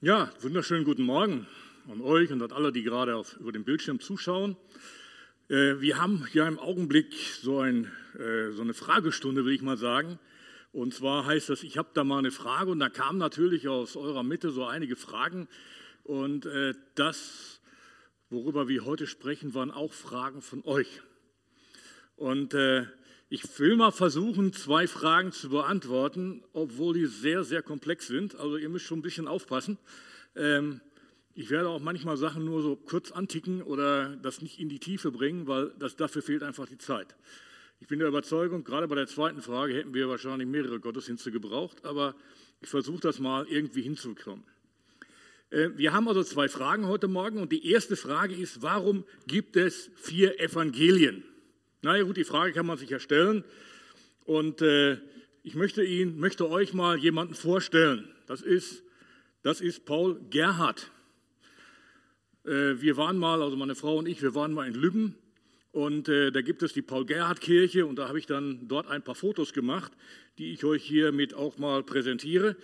Ja, wunderschönen guten Morgen an euch und an alle, die gerade auf, über den Bildschirm zuschauen. Äh, wir haben ja im Augenblick so, ein, äh, so, eine Fragestunde, will ich mal sagen. Und zwar heißt das, ich habe da mal eine Frage und da kamen natürlich aus eurer Mitte so einige Fragen. Und äh, das, worüber wir heute sprechen, waren auch Fragen von euch. Und äh, ich will mal versuchen, zwei Fragen zu beantworten, obwohl die sehr, sehr komplex sind. Also ihr müsst schon ein bisschen aufpassen. Ähm, ich werde auch manchmal Sachen nur so kurz anticken oder das nicht in die Tiefe bringen, weil das, dafür fehlt einfach die Zeit. Ich bin der Überzeugung, gerade bei der zweiten Frage hätten wir wahrscheinlich mehrere Gottesdienste gebraucht, aber ich versuche das mal irgendwie hinzukommen. Äh, wir haben also zwei Fragen heute Morgen und die erste Frage ist, warum gibt es vier Evangelien? Na ja, gut, die Frage kann man sich ja stellen. Und äh, ich möchte Ihnen, möchte euch mal jemanden vorstellen. Das ist, das ist Paul Gerhard. Äh, wir waren mal, also meine Frau und ich, wir waren mal in Lübben und äh, da gibt es die Paul-Gerhardt-Kirche und da habe ich dann dort ein paar Fotos gemacht, die ich euch hiermit auch mal präsentiere.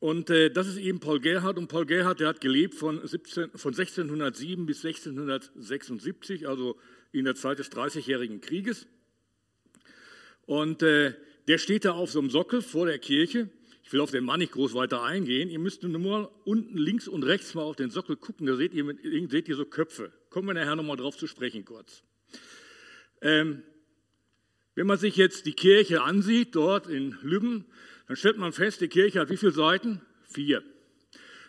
Und äh, das ist eben Paul Gerhardt. Und Paul Gerhardt, der hat gelebt von, 17, von 1607 bis 1676, also in der Zeit des Dreißigjährigen Krieges. Und äh, der steht da auf so einem Sockel vor der Kirche. Ich will auf den Mann nicht groß weiter eingehen. Ihr müsst nur mal unten links und rechts mal auf den Sockel gucken. Da seht ihr, seht ihr so Köpfe. Kommen wir nachher nochmal drauf zu sprechen kurz. Ähm, wenn man sich jetzt die Kirche ansieht, dort in Lübben, dann stellt man fest, die Kirche hat wie viele Seiten? Vier.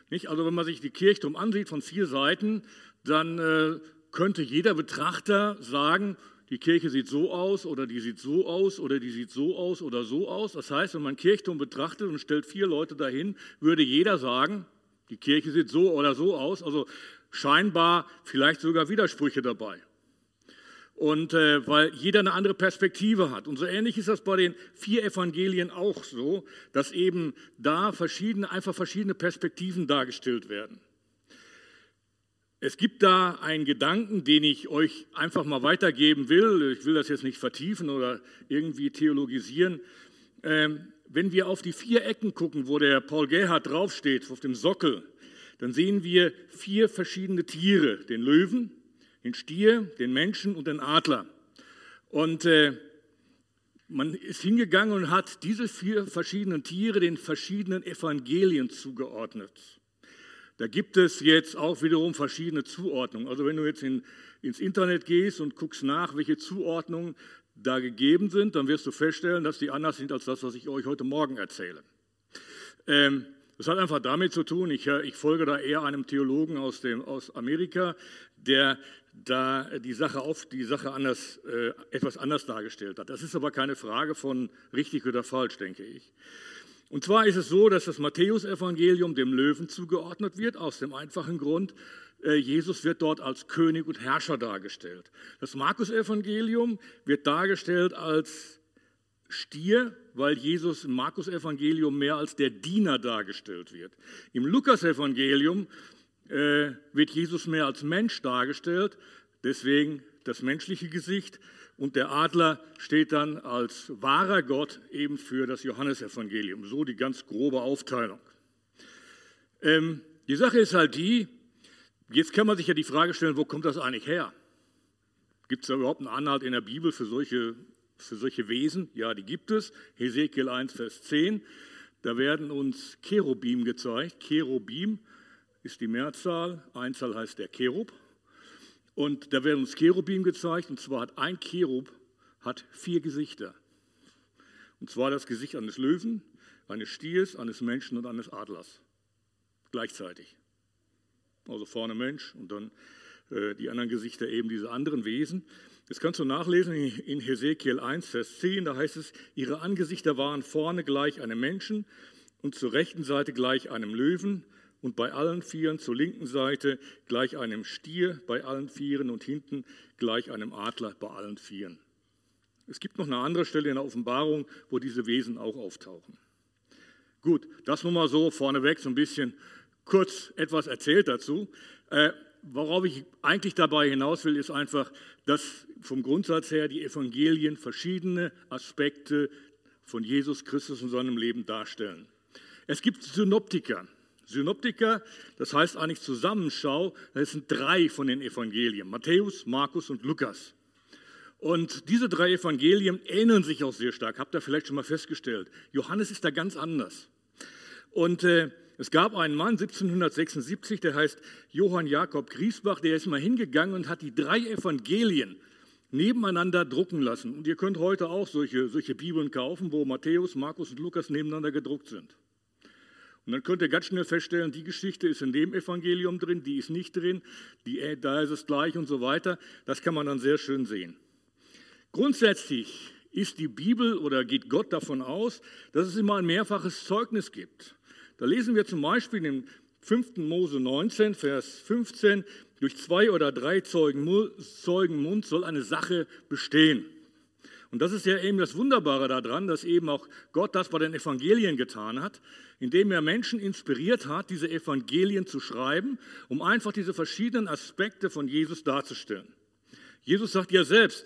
Nicht? Also wenn man sich die Kirchturm ansieht von vier Seiten, dann äh, könnte jeder Betrachter sagen, die Kirche sieht so aus oder die sieht so aus oder die sieht so aus oder so aus. Das heißt, wenn man Kirchturm betrachtet und stellt vier Leute dahin, würde jeder sagen, die Kirche sieht so oder so aus. Also scheinbar vielleicht sogar Widersprüche dabei. Und äh, weil jeder eine andere Perspektive hat. Und so ähnlich ist das bei den vier Evangelien auch so, dass eben da verschiedene, einfach verschiedene Perspektiven dargestellt werden. Es gibt da einen Gedanken, den ich euch einfach mal weitergeben will. Ich will das jetzt nicht vertiefen oder irgendwie theologisieren. Ähm, wenn wir auf die vier Ecken gucken, wo der Paul Gerhard draufsteht, auf dem Sockel, dann sehen wir vier verschiedene Tiere: den Löwen, den Stier, den Menschen und den Adler. Und äh, man ist hingegangen und hat diese vier verschiedenen Tiere den verschiedenen Evangelien zugeordnet. Da gibt es jetzt auch wiederum verschiedene Zuordnungen. Also wenn du jetzt in, ins Internet gehst und guckst nach, welche Zuordnungen da gegeben sind, dann wirst du feststellen, dass die anders sind als das, was ich euch heute Morgen erzähle. Ähm, das hat einfach damit zu tun, ich, ich folge da eher einem Theologen aus, dem, aus Amerika, der da die Sache, auf, die Sache anders, äh, etwas anders dargestellt hat. Das ist aber keine Frage von richtig oder falsch, denke ich. Und zwar ist es so, dass das Matthäusevangelium dem Löwen zugeordnet wird, aus dem einfachen Grund, äh, Jesus wird dort als König und Herrscher dargestellt. Das Markus-Evangelium wird dargestellt als Stier, weil Jesus im Markus-Evangelium mehr als der Diener dargestellt wird. Im Lukas-Evangelium äh, wird Jesus mehr als Mensch dargestellt, deswegen das menschliche Gesicht. Und der Adler steht dann als wahrer Gott eben für das Johannesevangelium. So die ganz grobe Aufteilung. Ähm, die Sache ist halt die, jetzt kann man sich ja die Frage stellen, wo kommt das eigentlich her? Gibt es da überhaupt einen Anhalt in der Bibel für solche, für solche Wesen? Ja, die gibt es. Hesekiel 1, Vers 10. Da werden uns Cherubim gezeigt. Cherubim ist die Mehrzahl, Einzahl heißt der Cherub. Und da werden uns Cherubim gezeigt, und zwar hat ein Cherub hat vier Gesichter. Und zwar das Gesicht eines Löwen, eines Stiers, eines Menschen und eines Adlers. Gleichzeitig. Also vorne Mensch und dann äh, die anderen Gesichter eben diese anderen Wesen. Das kannst du nachlesen in Hesekiel 1, Vers 10. Da heißt es, ihre Angesichter waren vorne gleich einem Menschen und zur rechten Seite gleich einem Löwen und bei allen Vieren zur linken Seite gleich einem Stier bei allen Vieren und hinten gleich einem Adler bei allen Vieren. Es gibt noch eine andere Stelle in der Offenbarung, wo diese Wesen auch auftauchen. Gut, das nur mal so vorneweg, so ein bisschen kurz etwas erzählt dazu. Äh, worauf ich eigentlich dabei hinaus will, ist einfach, dass vom Grundsatz her die Evangelien verschiedene Aspekte von Jesus Christus und seinem Leben darstellen. Es gibt Synoptiker. Synoptiker, das heißt eigentlich Zusammenschau, das sind drei von den Evangelien, Matthäus, Markus und Lukas. Und diese drei Evangelien ähneln sich auch sehr stark, habt ihr vielleicht schon mal festgestellt. Johannes ist da ganz anders. Und äh, es gab einen Mann 1776, der heißt Johann Jakob Griesbach, der ist mal hingegangen und hat die drei Evangelien nebeneinander drucken lassen. Und ihr könnt heute auch solche, solche Bibeln kaufen, wo Matthäus, Markus und Lukas nebeneinander gedruckt sind. Und dann könnt ihr ganz schnell feststellen, die Geschichte ist in dem Evangelium drin, die ist nicht drin, die, äh, da ist es gleich und so weiter. Das kann man dann sehr schön sehen. Grundsätzlich ist die Bibel oder geht Gott davon aus, dass es immer ein mehrfaches Zeugnis gibt. Da lesen wir zum Beispiel im 5. Mose 19, Vers 15, durch zwei oder drei Zeugen, Mund soll eine Sache bestehen. Und das ist ja eben das Wunderbare daran, dass eben auch Gott das bei den Evangelien getan hat, indem er Menschen inspiriert hat, diese Evangelien zu schreiben, um einfach diese verschiedenen Aspekte von Jesus darzustellen. Jesus sagt ja selbst,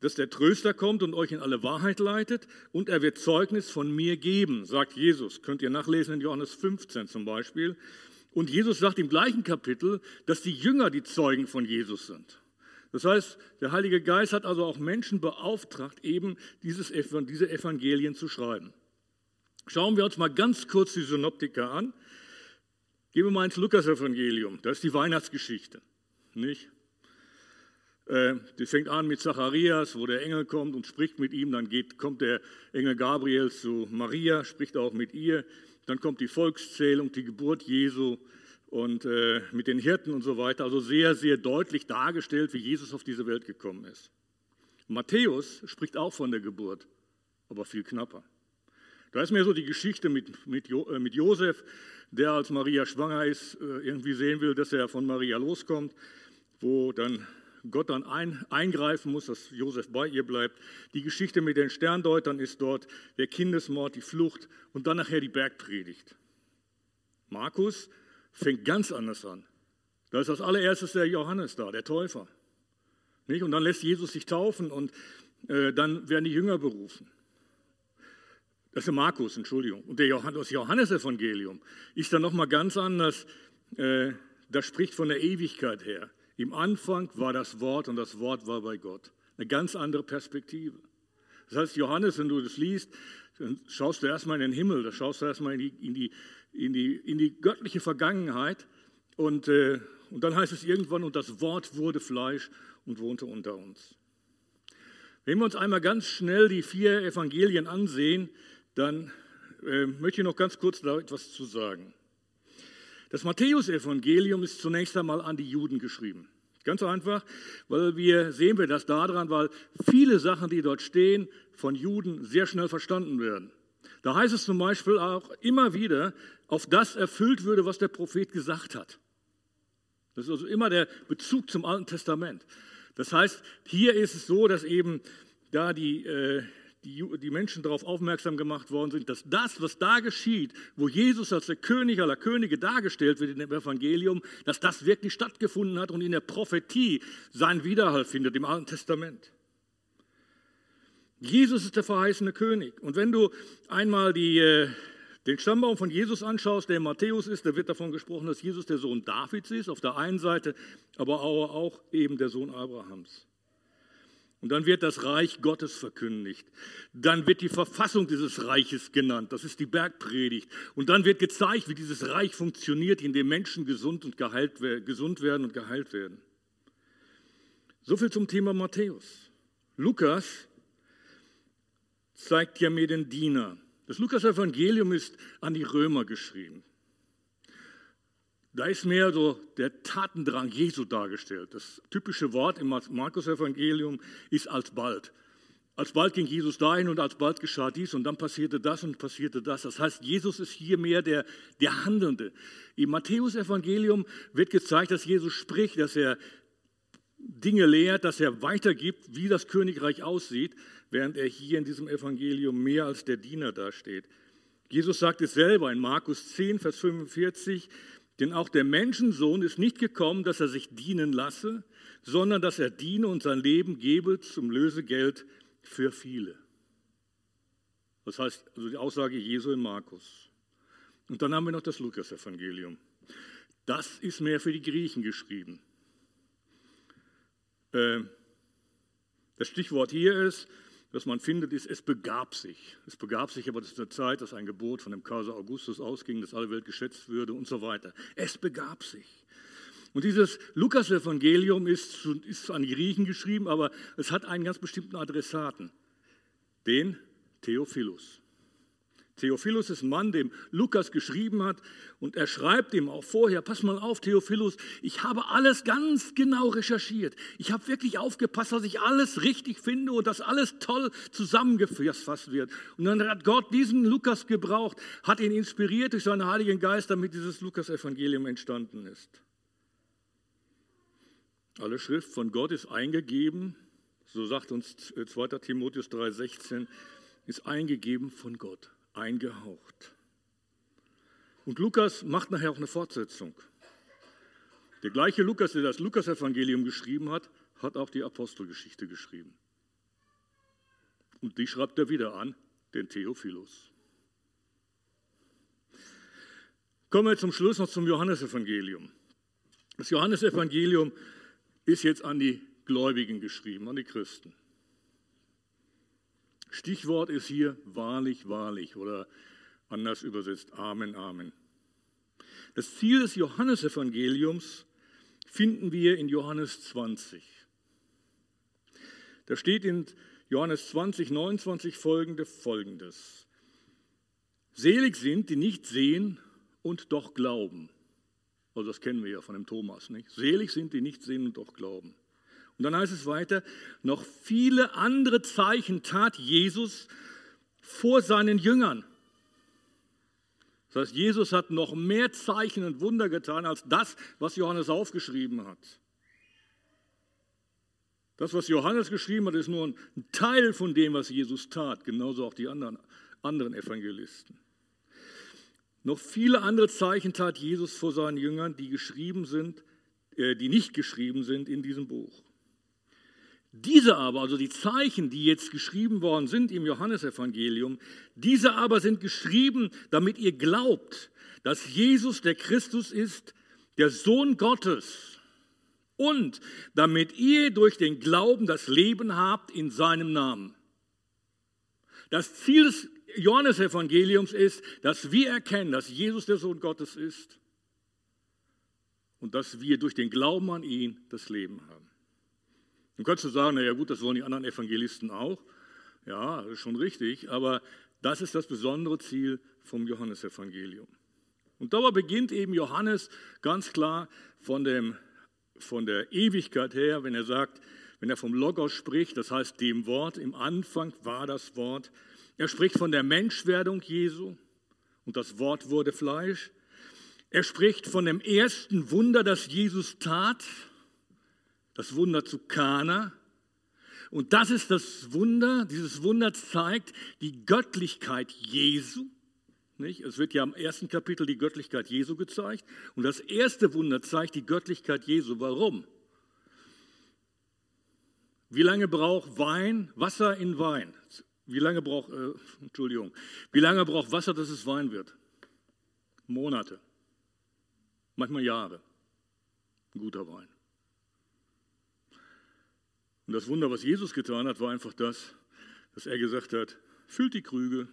dass der Tröster kommt und euch in alle Wahrheit leitet und er wird Zeugnis von mir geben, sagt Jesus. Könnt ihr nachlesen in Johannes 15 zum Beispiel. Und Jesus sagt im gleichen Kapitel, dass die Jünger die Zeugen von Jesus sind. Das heißt, der Heilige Geist hat also auch Menschen beauftragt, eben dieses, diese Evangelien zu schreiben. Schauen wir uns mal ganz kurz die Synoptiker an. Gehen wir mal ins Lukas-Evangelium. Das ist die Weihnachtsgeschichte. Nicht? Äh, die fängt an mit Zacharias, wo der Engel kommt und spricht mit ihm. Dann geht, kommt der Engel Gabriel zu Maria, spricht auch mit ihr. Dann kommt die Volkszählung, die Geburt Jesu und äh, mit den Hirten und so weiter. Also sehr, sehr deutlich dargestellt, wie Jesus auf diese Welt gekommen ist. Matthäus spricht auch von der Geburt, aber viel knapper. Da ist mir so die Geschichte mit, mit, jo, äh, mit Josef, der als Maria schwanger ist, äh, irgendwie sehen will, dass er von Maria loskommt, wo dann Gott dann ein, eingreifen muss, dass Josef bei ihr bleibt. Die Geschichte mit den Sterndeutern ist dort der Kindesmord, die Flucht und dann nachher die Bergpredigt. Markus fängt ganz anders an. Da ist als allererstes der Johannes da, der Täufer. Nicht? Und dann lässt Jesus sich taufen und äh, dann werden die Jünger berufen. Das ist der Markus, Entschuldigung. Und der Johannes, das Johannesevangelium ist dann nochmal ganz anders. Äh, das spricht von der Ewigkeit her. Im Anfang war das Wort und das Wort war bei Gott. Eine ganz andere Perspektive. Das heißt, Johannes, wenn du das liest, dann schaust du erstmal in den Himmel, da schaust du erstmal in die, in die, in die, in die göttliche Vergangenheit. Und, äh, und dann heißt es irgendwann, und das Wort wurde Fleisch und wohnte unter uns. Wenn wir uns einmal ganz schnell die vier Evangelien ansehen, dann äh, möchte ich noch ganz kurz da etwas zu sagen. Das Matthäusevangelium ist zunächst einmal an die Juden geschrieben. Ganz einfach, weil wir sehen wir das daran, weil viele Sachen, die dort stehen, von Juden sehr schnell verstanden werden. Da heißt es zum Beispiel auch immer wieder, auf das erfüllt würde, was der Prophet gesagt hat. Das ist also immer der Bezug zum Alten Testament. Das heißt, hier ist es so, dass eben da die, äh, die, die Menschen darauf aufmerksam gemacht worden sind, dass das, was da geschieht, wo Jesus als der König aller Könige dargestellt wird in dem Evangelium, dass das wirklich stattgefunden hat und in der Prophetie seinen Widerhall findet im Alten Testament. Jesus ist der verheißene König. Und wenn du einmal die, äh, den Stammbaum von Jesus anschaust, der Matthäus ist, da wird davon gesprochen, dass Jesus der Sohn Davids ist, auf der einen Seite, aber auch eben der Sohn Abrahams. Und dann wird das Reich Gottes verkündigt. Dann wird die Verfassung dieses Reiches genannt. Das ist die Bergpredigt. Und dann wird gezeigt, wie dieses Reich funktioniert, in dem Menschen gesund, und geheilt, gesund werden und geheilt werden. So viel zum Thema Matthäus. Lukas zeigt ja mir den Diener. Das Lukas-Evangelium ist an die Römer geschrieben. Da ist mehr so der Tatendrang Jesu dargestellt. Das typische Wort im Markus-Evangelium ist alsbald. Alsbald ging Jesus dahin und alsbald geschah dies und dann passierte das und passierte das. Das heißt, Jesus ist hier mehr der, der Handelnde. Im Matthäus-Evangelium wird gezeigt, dass Jesus spricht, dass er Dinge lehrt, dass er weitergibt, wie das Königreich aussieht, während er hier in diesem Evangelium mehr als der Diener dasteht. Jesus sagt es selber in Markus 10, Vers 45, denn auch der Menschensohn ist nicht gekommen, dass er sich dienen lasse, sondern dass er diene und sein Leben gebe zum Lösegeld für viele. Das heißt, also die Aussage Jesu in Markus. Und dann haben wir noch das Lukas-Evangelium. Das ist mehr für die Griechen geschrieben. Ähm, das Stichwort hier ist, was man findet, ist, es begab sich. Es begab sich aber zu der Zeit, dass ein Gebot von dem Kaiser Augustus ausging, dass alle Welt geschätzt würde und so weiter. Es begab sich. Und dieses Lukas-Evangelium ist, ist an die Griechen geschrieben, aber es hat einen ganz bestimmten Adressaten, den Theophilus. Theophilus ist ein Mann, dem Lukas geschrieben hat und er schreibt ihm auch vorher, pass mal auf, Theophilus, ich habe alles ganz genau recherchiert. Ich habe wirklich aufgepasst, dass ich alles richtig finde und dass alles toll zusammengefasst wird. Und dann hat Gott diesen Lukas gebraucht, hat ihn inspiriert durch seinen Heiligen Geist, damit dieses Lukas-Evangelium entstanden ist. Alle Schrift von Gott ist eingegeben, so sagt uns 2. Timotheus 3,16, ist eingegeben von Gott eingehaucht. Und Lukas macht nachher auch eine Fortsetzung. Der gleiche Lukas, der das Lukas-Evangelium geschrieben hat, hat auch die Apostelgeschichte geschrieben. Und die schreibt er wieder an, den Theophilus. Kommen wir zum Schluss noch zum Johannesevangelium. Das Johannesevangelium ist jetzt an die Gläubigen geschrieben, an die Christen. Stichwort ist hier wahrlich, wahrlich oder anders übersetzt Amen, Amen. Das Ziel des Johannesevangeliums finden wir in Johannes 20. Da steht in Johannes 20, 29 folgende folgendes. Selig sind, die nicht sehen und doch glauben. Also das kennen wir ja von dem Thomas, nicht? Selig sind, die nicht sehen und doch glauben. Und dann heißt es weiter, noch viele andere Zeichen tat Jesus vor seinen Jüngern. Das heißt, Jesus hat noch mehr Zeichen und Wunder getan als das, was Johannes aufgeschrieben hat. Das, was Johannes geschrieben hat, ist nur ein Teil von dem, was Jesus tat, genauso auch die anderen, anderen Evangelisten. Noch viele andere Zeichen tat Jesus vor seinen Jüngern, die geschrieben sind, äh, die nicht geschrieben sind in diesem Buch. Diese aber, also die Zeichen, die jetzt geschrieben worden sind im Johannesevangelium, diese aber sind geschrieben, damit ihr glaubt, dass Jesus der Christus ist, der Sohn Gottes. Und damit ihr durch den Glauben das Leben habt in seinem Namen. Das Ziel des Johannesevangeliums ist, dass wir erkennen, dass Jesus der Sohn Gottes ist und dass wir durch den Glauben an ihn das Leben haben. Dann könntest du sagen, naja gut, das wollen die anderen Evangelisten auch. Ja, schon richtig, aber das ist das besondere Ziel vom Johannesevangelium. Und dabei beginnt eben Johannes ganz klar von, dem, von der Ewigkeit her, wenn er sagt, wenn er vom Logos spricht, das heißt dem Wort, im Anfang war das Wort. Er spricht von der Menschwerdung Jesu und das Wort wurde Fleisch. Er spricht von dem ersten Wunder, das Jesus tat, das Wunder zu Kana. Und das ist das Wunder, dieses Wunder zeigt die Göttlichkeit Jesu. Nicht? Es wird ja im ersten Kapitel die Göttlichkeit Jesu gezeigt. Und das erste Wunder zeigt die Göttlichkeit Jesu. Warum? Wie lange braucht Wein, Wasser in Wein? Wie lange braucht, äh, Entschuldigung, wie lange braucht Wasser, dass es Wein wird? Monate, manchmal Jahre. Ein guter Wein. Und das Wunder, was Jesus getan hat, war einfach das, dass er gesagt hat, füllt die Krüge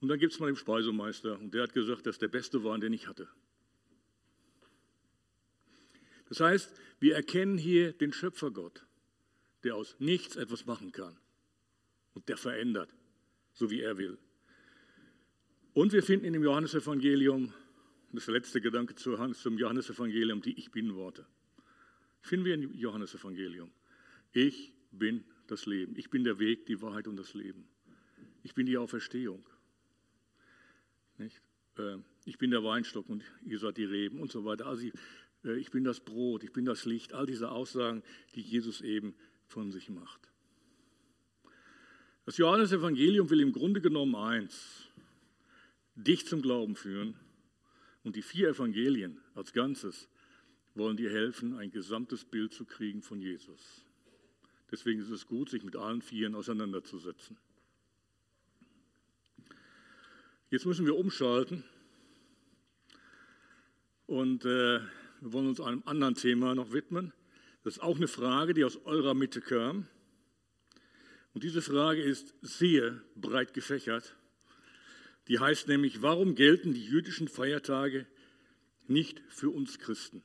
und dann gibt es mal den Speisemeister. Und der hat gesagt, das ist der beste Wein, den ich hatte. Das heißt, wir erkennen hier den Schöpfergott, der aus nichts etwas machen kann und der verändert, so wie er will. Und wir finden in dem Johannesevangelium, das letzte Gedanke zum Johannesevangelium, die Ich Bin-Worte. Finden wir im Johannesevangelium. Ich bin das Leben. Ich bin der Weg, die Wahrheit und das Leben. Ich bin die Auferstehung. Nicht? Äh, ich bin der Weinstock und ihr seid die Reben und so weiter. Also äh, ich bin das Brot, ich bin das Licht. All diese Aussagen, die Jesus eben von sich macht. Das Johannesevangelium will im Grunde genommen eins, dich zum Glauben führen. Und die vier Evangelien als Ganzes wollen dir helfen, ein gesamtes Bild zu kriegen von Jesus. Deswegen ist es gut, sich mit allen Vieren auseinanderzusetzen. Jetzt müssen wir umschalten Und äh, wir wollen uns einem anderen Thema noch widmen. Das ist auch eine Frage, die aus eurer Mitte kam. Und diese Frage ist sehr breit gefächert. Die heißt nämlich, warum gelten die jüdischen Feiertage nicht für uns Christen?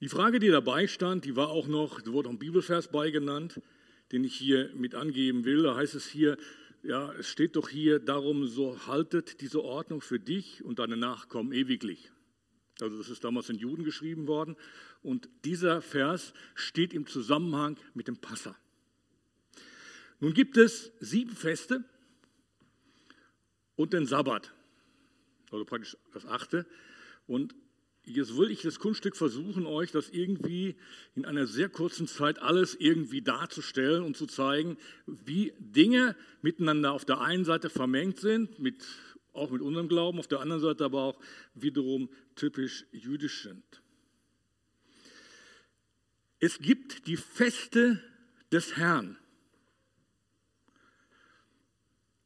Die Frage, die dabei stand, die war auch noch, da wurde auch ein Bibelvers beigenannt, den ich hier mit angeben will. Da heißt es hier, ja, es steht doch hier darum, so haltet diese Ordnung für dich und deine Nachkommen ewiglich. Also das ist damals in Juden geschrieben worden. Und dieser Vers steht im Zusammenhang mit dem Passa. Nun gibt es sieben Feste und den Sabbat, also praktisch das achte. Und Jetzt will ich das Kunststück versuchen, euch das irgendwie in einer sehr kurzen Zeit alles irgendwie darzustellen und zu zeigen, wie Dinge miteinander auf der einen Seite vermengt sind, mit, auch mit unserem Glauben, auf der anderen Seite aber auch wiederum typisch jüdisch sind. Es gibt die Feste des Herrn.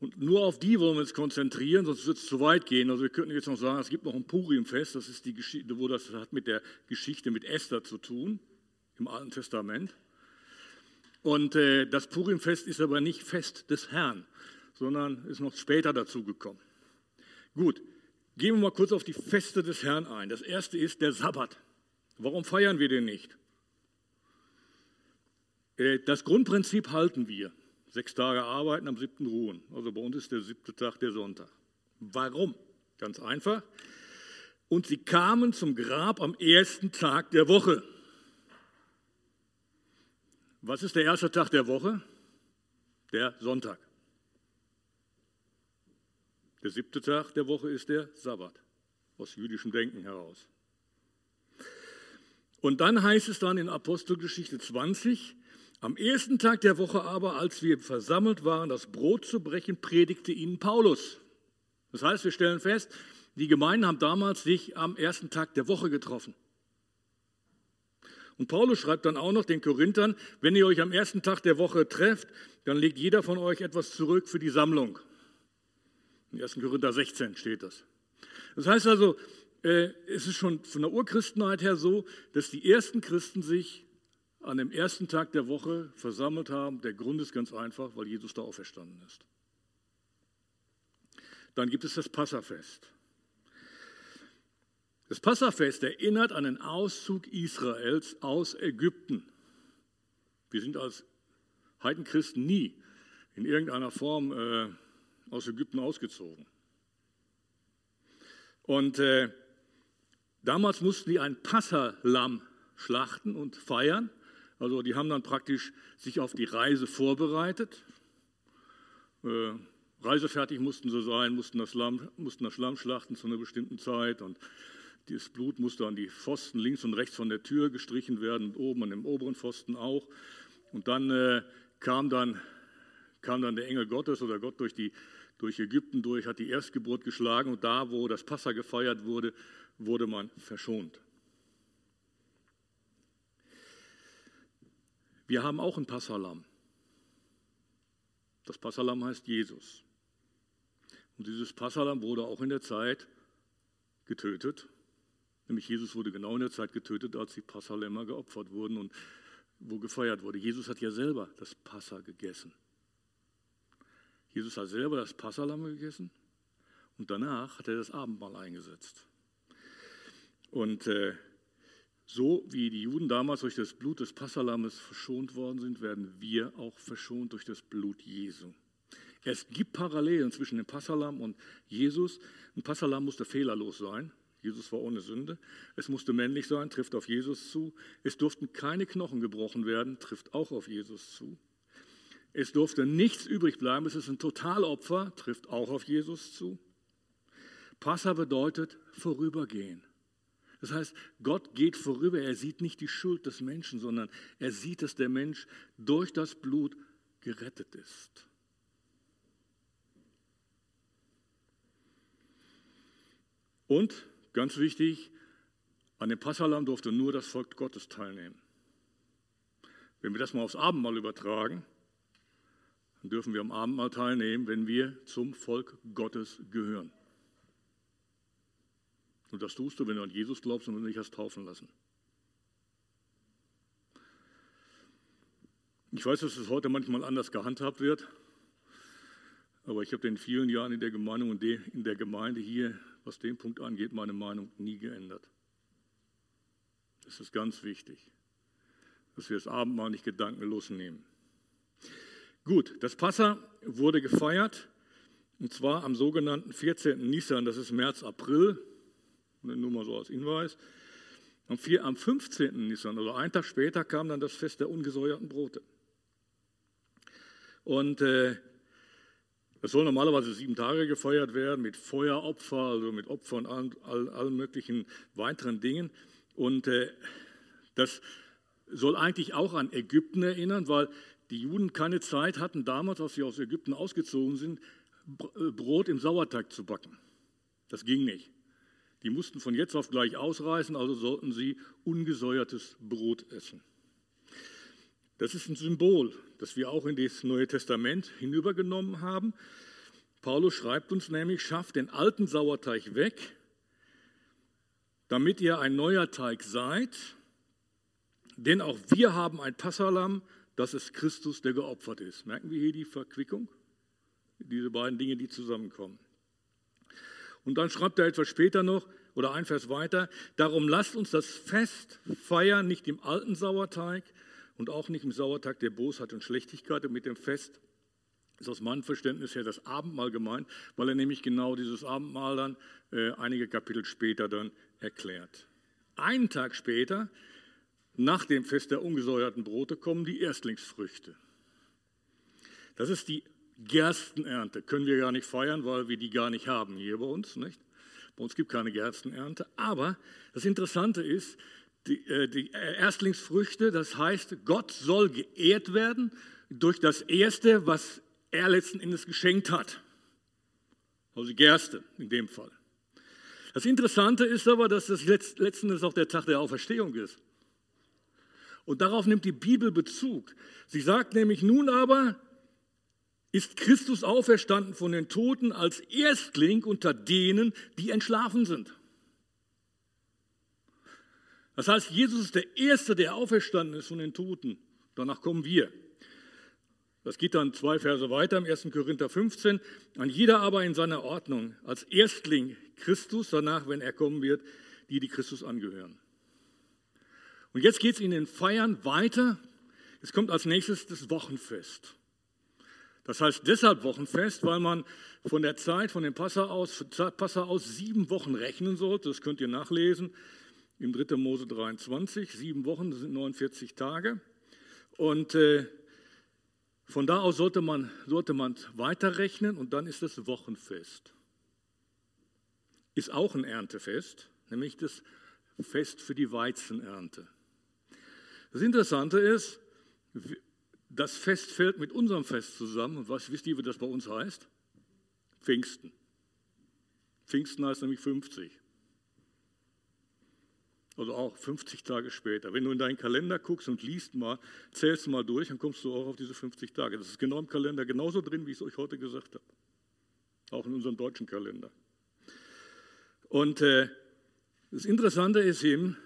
Und nur auf die wollen wir uns konzentrieren, sonst wird es zu weit gehen. Also wir könnten jetzt noch sagen, es gibt noch ein Purimfest, das ist die Geschichte, wo das hat mit der Geschichte mit Esther zu tun, im Alten Testament. Und äh, das Purimfest ist aber nicht Fest des Herrn, sondern ist noch später dazu gekommen. Gut, gehen wir mal kurz auf die Feste des Herrn ein. Das erste ist der Sabbat. Warum feiern wir den nicht? Äh, das Grundprinzip halten wir. Sechs Tage arbeiten, am siebten ruhen. Also bei uns ist der siebte Tag der Sonntag. Warum? Ganz einfach. Und sie kamen zum Grab am ersten Tag der Woche. Was ist der erste Tag der Woche? Der Sonntag. Der siebte Tag der Woche ist der Sabbat, aus jüdischem Denken heraus. Und dann heißt es dann in Apostelgeschichte 20, am ersten Tag der Woche aber, als wir versammelt waren, das Brot zu brechen, predigte ihnen Paulus. Das heißt, wir stellen fest, die Gemeinden haben damals sich am ersten Tag der Woche getroffen. Und Paulus schreibt dann auch noch den Korinthern, wenn ihr euch am ersten Tag der Woche trefft, dann legt jeder von euch etwas zurück für die Sammlung. In 1. Korinther 16 steht das. Das heißt also, äh, es ist schon von der Urchristenheit her so, dass die ersten Christen sich an dem ersten Tag der Woche versammelt haben. Der Grund ist ganz einfach, weil Jesus da auferstanden ist. Dann gibt es das Passafest. Das Passafest erinnert an den Auszug Israels aus Ägypten. Wir sind als Heidenchristen nie in irgendeiner Form äh, aus Ägypten ausgezogen. Und äh, damals mussten die ein Passalam schlachten und feiern. Also die haben dann praktisch sich auf die Reise vorbereitet. Äh, reisefertig mussten sie sein, mussten das, Lamm, mussten das Lamm schlachten zu einer bestimmten Zeit und das Blut musste an die Pfosten links und rechts von der Tür gestrichen werden oben an dem oberen Pfosten auch. Und dann äh, kam, dann, kam dann der Engel Gottes oder Gott durch, die, durch Ägypten durch, hat die Erstgeburt geschlagen und da, wo das Passa gefeiert wurde, wurde man verschont. Wir haben auch ein Passalam. Das Passalam heißt Jesus. Und dieses Passalam wurde auch in der Zeit getötet. Nämlich Jesus wurde genau in der Zeit getötet, als die Passalämmer geopfert wurden und wo gefeiert wurde. Jesus hat ja selber das Passa gegessen. Jesus hat selber das Passalam gegessen und danach hat er das Abendmahl eingesetzt. Und äh, so wie die Juden damals durch das Blut des Passalammes verschont worden sind, werden wir auch verschont durch das Blut Jesu. Es gibt Parallelen zwischen dem Passalam und Jesus. Ein Passalam musste fehlerlos sein. Jesus war ohne Sünde. Es musste männlich sein, trifft auf Jesus zu. Es durften keine Knochen gebrochen werden, trifft auch auf Jesus zu. Es durfte nichts übrig bleiben. Es ist ein Totalopfer, trifft auch auf Jesus zu. Passa bedeutet vorübergehen. Das heißt, Gott geht vorüber. Er sieht nicht die Schuld des Menschen, sondern er sieht, dass der Mensch durch das Blut gerettet ist. Und ganz wichtig, an dem Passalam durfte nur das Volk Gottes teilnehmen. Wenn wir das mal aufs Abendmahl übertragen, dann dürfen wir am Abendmahl teilnehmen, wenn wir zum Volk Gottes gehören. Und das tust du, wenn du an Jesus glaubst und dich hast taufen lassen. Ich weiß, dass es heute manchmal anders gehandhabt wird, aber ich habe in vielen Jahren in der Gemeinde und in der Gemeinde hier, was den Punkt angeht, meine Meinung nie geändert. Das ist ganz wichtig, dass wir das Abendmahl nicht gedankenlos nehmen. Gut, das Passa wurde gefeiert und zwar am sogenannten 14. Nisan, das ist März, April, nur mal so als Hinweis. Am 15. Nisan, also einen Tag später, kam dann das Fest der ungesäuerten Brote. Und äh, soll normalerweise sieben Tage gefeiert werden mit Feueropfer, also mit Opfern und allen, allen möglichen weiteren Dingen. Und äh, das soll eigentlich auch an Ägypten erinnern, weil die Juden keine Zeit hatten, damals, als sie aus Ägypten ausgezogen sind, äh, Brot im Sauerteig zu backen. Das ging nicht. Die mussten von jetzt auf gleich ausreisen, also sollten sie ungesäuertes Brot essen. Das ist ein Symbol, das wir auch in das Neue Testament hinübergenommen haben. Paulus schreibt uns nämlich, schafft den alten Sauerteig weg, damit ihr ein neuer Teig seid, denn auch wir haben ein Passalam, das ist Christus, der geopfert ist. Merken wir hier die Verquickung? Diese beiden Dinge, die zusammenkommen. Und dann schreibt er etwas später noch, oder ein Vers weiter, darum lasst uns das Fest feiern, nicht im alten Sauerteig, und auch nicht im Sauertag der Bosheit und Schlechtigkeit. Und mit dem Fest ist aus meinem Verständnis her das Abendmahl gemeint, weil er nämlich genau dieses Abendmahl dann äh, einige Kapitel später dann erklärt. Einen Tag später, nach dem Fest der ungesäuerten Brote, kommen die Erstlingsfrüchte. Das ist die Gerstenernte. Können wir gar nicht feiern, weil wir die gar nicht haben hier bei uns. Nicht? Bei uns gibt es keine Gerstenernte. Aber das Interessante ist, die, äh, die Erstlingsfrüchte, das heißt, Gott soll geehrt werden durch das Erste, was er letzten Endes geschenkt hat. Also die Gerste in dem Fall. Das Interessante ist aber, dass das letzten Endes auch der Tag der Auferstehung ist. Und darauf nimmt die Bibel Bezug. Sie sagt nämlich, nun aber ist Christus auferstanden von den Toten als Erstling unter denen, die entschlafen sind. Das heißt, Jesus ist der Erste, der auferstanden ist von den Toten. Danach kommen wir. Das geht dann zwei Verse weiter im 1. Korinther 15. An jeder aber in seiner Ordnung. Als Erstling Christus, danach, wenn er kommen wird, die, die Christus angehören. Und jetzt geht es in den Feiern weiter. Es kommt als nächstes das Wochenfest. Das heißt deshalb Wochenfest, weil man von der Zeit, von dem Passa aus, Passa aus sieben Wochen rechnen sollte. Das könnt ihr nachlesen im 3. Mose 23. Sieben Wochen, das sind 49 Tage. Und äh, von da aus sollte man, sollte man weiterrechnen und dann ist das Wochenfest. Ist auch ein Erntefest, nämlich das Fest für die Weizenernte. Das Interessante ist, das Fest fällt mit unserem Fest zusammen. Was wisst ihr, wie das bei uns heißt? Pfingsten. Pfingsten heißt nämlich 50. Also auch 50 Tage später. Wenn du in deinen Kalender guckst und liest mal, zählst mal durch, dann kommst du auch auf diese 50 Tage. Das ist genau im Kalender genauso drin, wie ich es euch heute gesagt habe. Auch in unserem deutschen Kalender. Und äh, das Interessante ist eben,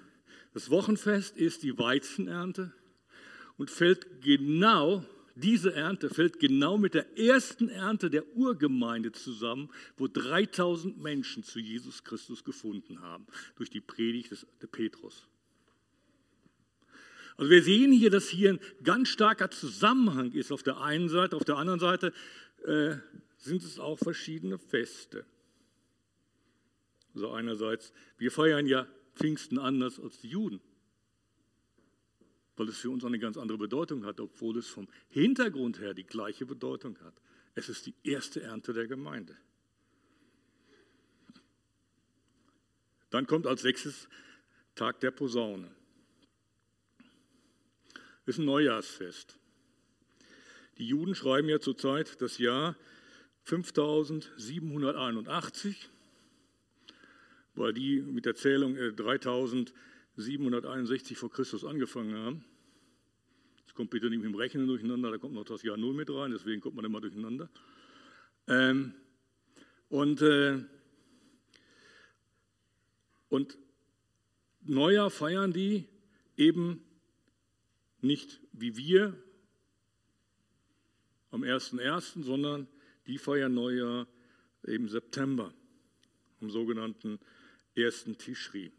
das Wochenfest ist die Weizenernte und fällt genau diese Ernte fällt genau mit der ersten Ernte der Urgemeinde zusammen, wo 3000 Menschen zu Jesus Christus gefunden haben, durch die Predigt des Petrus. Also wir sehen hier, dass hier ein ganz starker Zusammenhang ist auf der einen Seite, auf der anderen Seite äh, sind es auch verschiedene Feste. Also einerseits, wir feiern ja Pfingsten anders als die Juden weil es für uns eine ganz andere Bedeutung hat, obwohl es vom Hintergrund her die gleiche Bedeutung hat. Es ist die erste Ernte der Gemeinde. Dann kommt als sechstes Tag der Posaune. Das ist ein Neujahrsfest. Die Juden schreiben ja zurzeit das Jahr 5781, weil die mit der Zählung 3000 äh, 761 vor Christus angefangen haben. Jetzt kommt bitte nicht mit dem Rechnen durcheinander, da kommt noch das Jahr Null mit rein, deswegen kommt man immer durcheinander. Ähm, und, äh, und Neujahr feiern die eben nicht wie wir am 1.1., sondern die feiern Neujahr im September, am sogenannten ersten Tischri.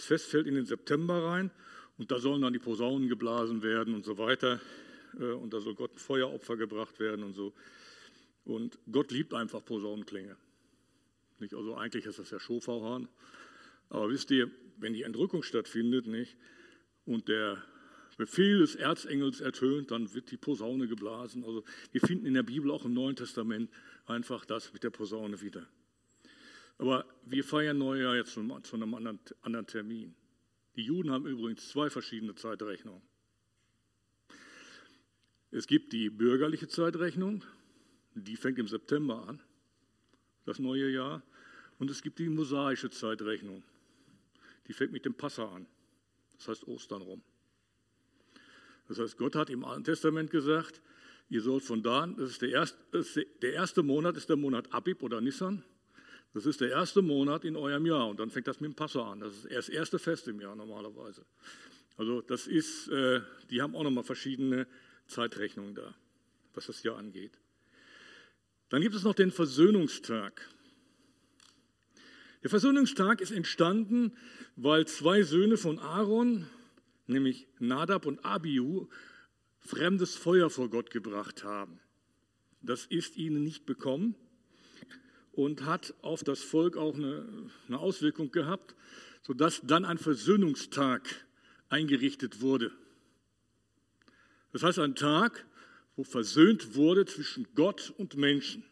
Das Fest fällt in den September rein und da sollen dann die Posaunen geblasen werden und so weiter. Äh, und da soll Gott ein Feueropfer gebracht werden und so. Und Gott liebt einfach Posaunenklänge. Nicht? Also eigentlich ist das ja Schofauhahn. Aber wisst ihr, wenn die Entrückung stattfindet nicht, und der Befehl des Erzengels ertönt, dann wird die Posaune geblasen. Also wir finden in der Bibel auch im Neuen Testament einfach das mit der Posaune wieder. Aber wir feiern Neujahr jetzt zu einem anderen, anderen Termin. Die Juden haben übrigens zwei verschiedene Zeitrechnungen. Es gibt die bürgerliche Zeitrechnung, die fängt im September an, das neue Jahr. Und es gibt die mosaische Zeitrechnung, die fängt mit dem Passa an, das heißt Ostern rum. Das heißt, Gott hat im Alten Testament gesagt, ihr sollt von da an, das ist der erste, der erste Monat ist der Monat Abib oder Nissan, das ist der erste Monat in eurem Jahr und dann fängt das mit dem Passa an. Das ist das erste Fest im Jahr normalerweise. Also das ist, äh, die haben auch nochmal verschiedene Zeitrechnungen da, was das Jahr angeht. Dann gibt es noch den Versöhnungstag. Der Versöhnungstag ist entstanden, weil zwei Söhne von Aaron, nämlich Nadab und Abihu, fremdes Feuer vor Gott gebracht haben. Das ist ihnen nicht bekommen und hat auf das Volk auch eine, eine Auswirkung gehabt, sodass dann ein Versöhnungstag eingerichtet wurde. Das heißt ein Tag, wo versöhnt wurde zwischen Gott und Menschen.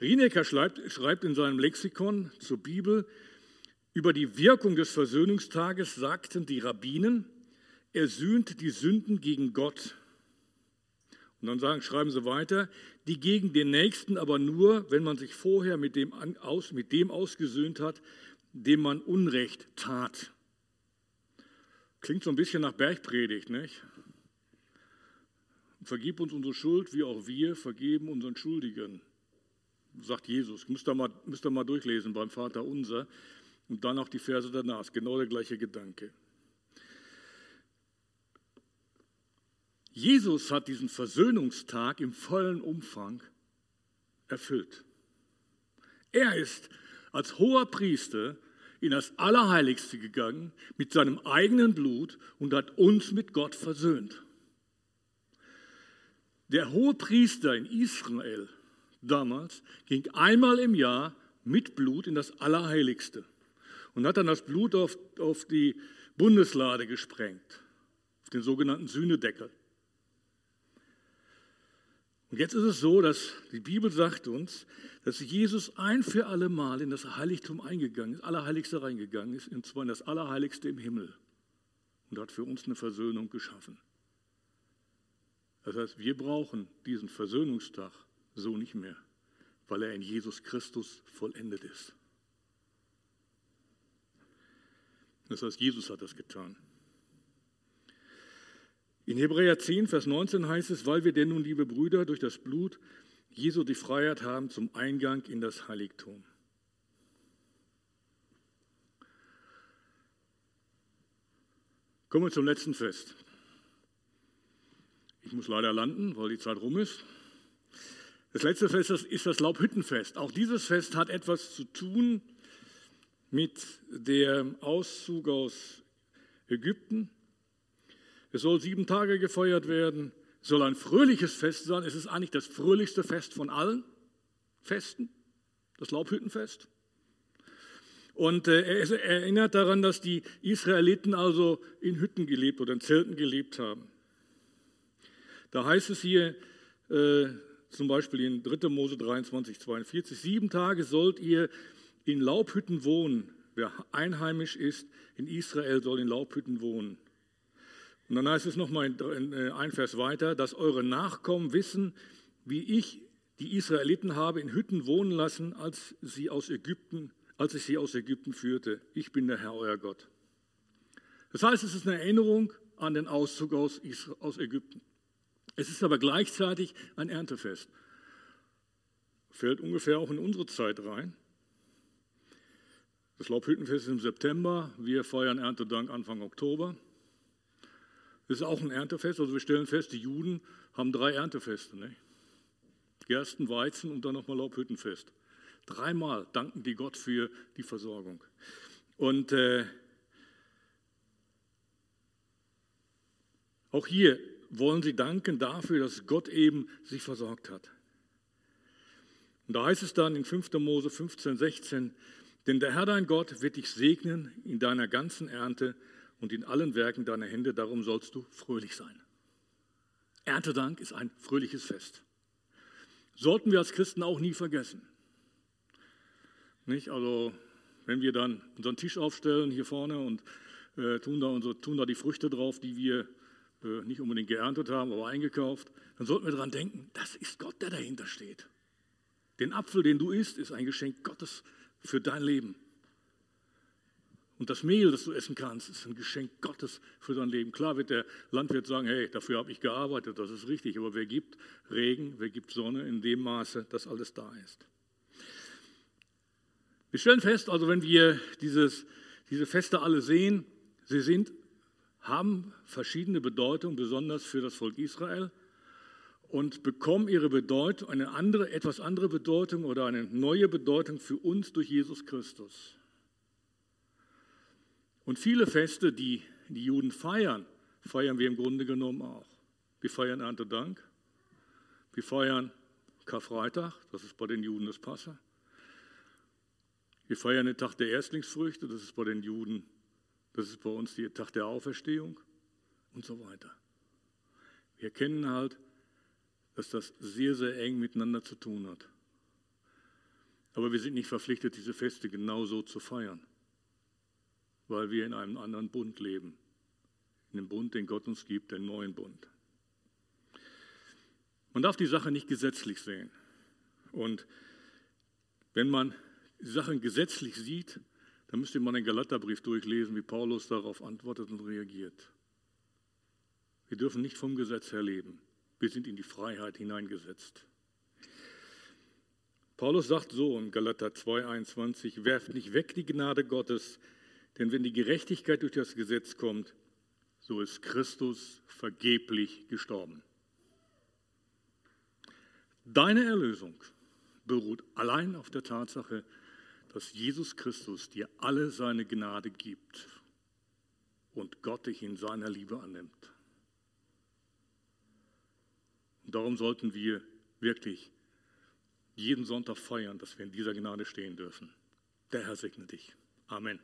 Rienecker schreibt, schreibt in seinem Lexikon zur Bibel, über die Wirkung des Versöhnungstages sagten die Rabbinen, er sühnt die Sünden gegen Gott und dann sagen, schreiben sie weiter, die gegen den Nächsten aber nur, wenn man sich vorher mit dem, aus, mit dem ausgesöhnt hat, dem man Unrecht tat. Klingt so ein bisschen nach Bergpredigt, nicht? Vergib uns unsere Schuld, wie auch wir vergeben unseren Schuldigen, sagt Jesus. Müsst ihr mal, müsst ihr mal durchlesen beim Vater unser und dann auch die Verse danach. Genau der gleiche Gedanke. Jesus hat diesen Versöhnungstag im vollen Umfang erfüllt. Er ist als hoher Priester in das Allerheiligste gegangen mit seinem eigenen Blut und hat uns mit Gott versöhnt. Der hohe Priester in Israel damals ging einmal im Jahr mit Blut in das Allerheiligste und hat dann das Blut auf, auf die Bundeslade gesprengt, auf den sogenannten Sühnedeckel. Und jetzt ist es so, dass die Bibel sagt uns, dass Jesus ein für alle Mal in das Heiligtum eingegangen ist, Allerheiligste reingegangen ist, und zwar in das Allerheiligste im Himmel. Und hat für uns eine Versöhnung geschaffen. Das heißt, wir brauchen diesen Versöhnungstag so nicht mehr, weil er in Jesus Christus vollendet ist. Das heißt, Jesus hat das getan. In Hebräer 10, Vers 19 heißt es, weil wir denn nun, liebe Brüder, durch das Blut Jesu die Freiheit haben zum Eingang in das Heiligtum. Kommen wir zum letzten Fest. Ich muss leider landen, weil die Zeit rum ist. Das letzte Fest ist das Laubhüttenfest. Auch dieses Fest hat etwas zu tun mit dem Auszug aus Ägypten. Es soll sieben Tage gefeiert werden. Es soll ein fröhliches Fest sein. Es ist eigentlich das fröhlichste Fest von allen Festen, das Laubhüttenfest. Und äh, er erinnert daran, dass die Israeliten also in Hütten gelebt oder in Zelten gelebt haben. Da heißt es hier äh, zum Beispiel in 3. Mose 23, 42, sieben Tage sollt ihr in Laubhütten wohnen. Wer einheimisch ist in Israel, soll in Laubhütten wohnen. Und dann heißt es nochmal äh, ein Vers weiter, dass eure Nachkommen wissen, wie ich die Israeliten habe in Hütten wohnen lassen, als, sie aus Ägypten, als ich sie aus Ägypten führte. Ich bin der Herr, euer Gott. Das heißt, es ist eine Erinnerung an den Auszug aus, aus Ägypten. Es ist aber gleichzeitig ein Erntefest. Fällt ungefähr auch in unsere Zeit rein. Das Laubhüttenfest ist im September, wir feiern Erntedank Anfang Oktober. Das ist auch ein Erntefest, also wir stellen fest, die Juden haben drei Erntefeste. Ne? Gersten, Weizen und dann nochmal Laubhüttenfest. Dreimal danken die Gott für die Versorgung. Und äh, auch hier wollen sie danken dafür, dass Gott eben sich versorgt hat. Und da heißt es dann in 5. Mose 15, 16, denn der Herr dein Gott wird dich segnen in deiner ganzen Ernte und in allen Werken deiner Hände, darum sollst du fröhlich sein. Erntedank ist ein fröhliches Fest. Sollten wir als Christen auch nie vergessen. Nicht? Also, wenn wir dann unseren Tisch aufstellen hier vorne und äh, tun, da unsere, tun da die Früchte drauf, die wir äh, nicht unbedingt geerntet haben, aber eingekauft, dann sollten wir daran denken, das ist Gott, der dahinter steht. Den Apfel, den du isst, ist ein Geschenk Gottes für dein Leben. Und das Mehl, das du essen kannst, ist ein Geschenk Gottes für dein Leben. Klar wird der Landwirt sagen, hey, dafür habe ich gearbeitet, das ist richtig. Aber wer gibt Regen, wer gibt Sonne in dem Maße, dass alles da ist? Wir stellen fest, also wenn wir dieses, diese Feste alle sehen, sie sind, haben verschiedene Bedeutungen, besonders für das Volk Israel und bekommen ihre Bedeutung, eine andere, etwas andere Bedeutung oder eine neue Bedeutung für uns durch Jesus Christus. Und viele Feste, die die Juden feiern, feiern wir im Grunde genommen auch. Wir feiern Erntedank, wir feiern Karfreitag, das ist bei den Juden das Passa. Wir feiern den Tag der Erstlingsfrüchte, das ist bei den Juden, das ist bei uns der Tag der Auferstehung und so weiter. Wir erkennen halt, dass das sehr, sehr eng miteinander zu tun hat. Aber wir sind nicht verpflichtet, diese Feste genauso zu feiern weil wir in einem anderen Bund leben. In dem Bund, den Gott uns gibt, den neuen Bund. Man darf die Sache nicht gesetzlich sehen. Und wenn man die Sachen gesetzlich sieht, dann müsste man den Galaterbrief durchlesen, wie Paulus darauf antwortet und reagiert. Wir dürfen nicht vom Gesetz her leben. Wir sind in die Freiheit hineingesetzt. Paulus sagt so in Galater 2,21: Werft nicht weg die Gnade Gottes, denn wenn die Gerechtigkeit durch das Gesetz kommt, so ist Christus vergeblich gestorben. Deine Erlösung beruht allein auf der Tatsache, dass Jesus Christus dir alle seine Gnade gibt und Gott dich in seiner Liebe annimmt. Und darum sollten wir wirklich jeden Sonntag feiern, dass wir in dieser Gnade stehen dürfen. Der Herr segne dich. Amen.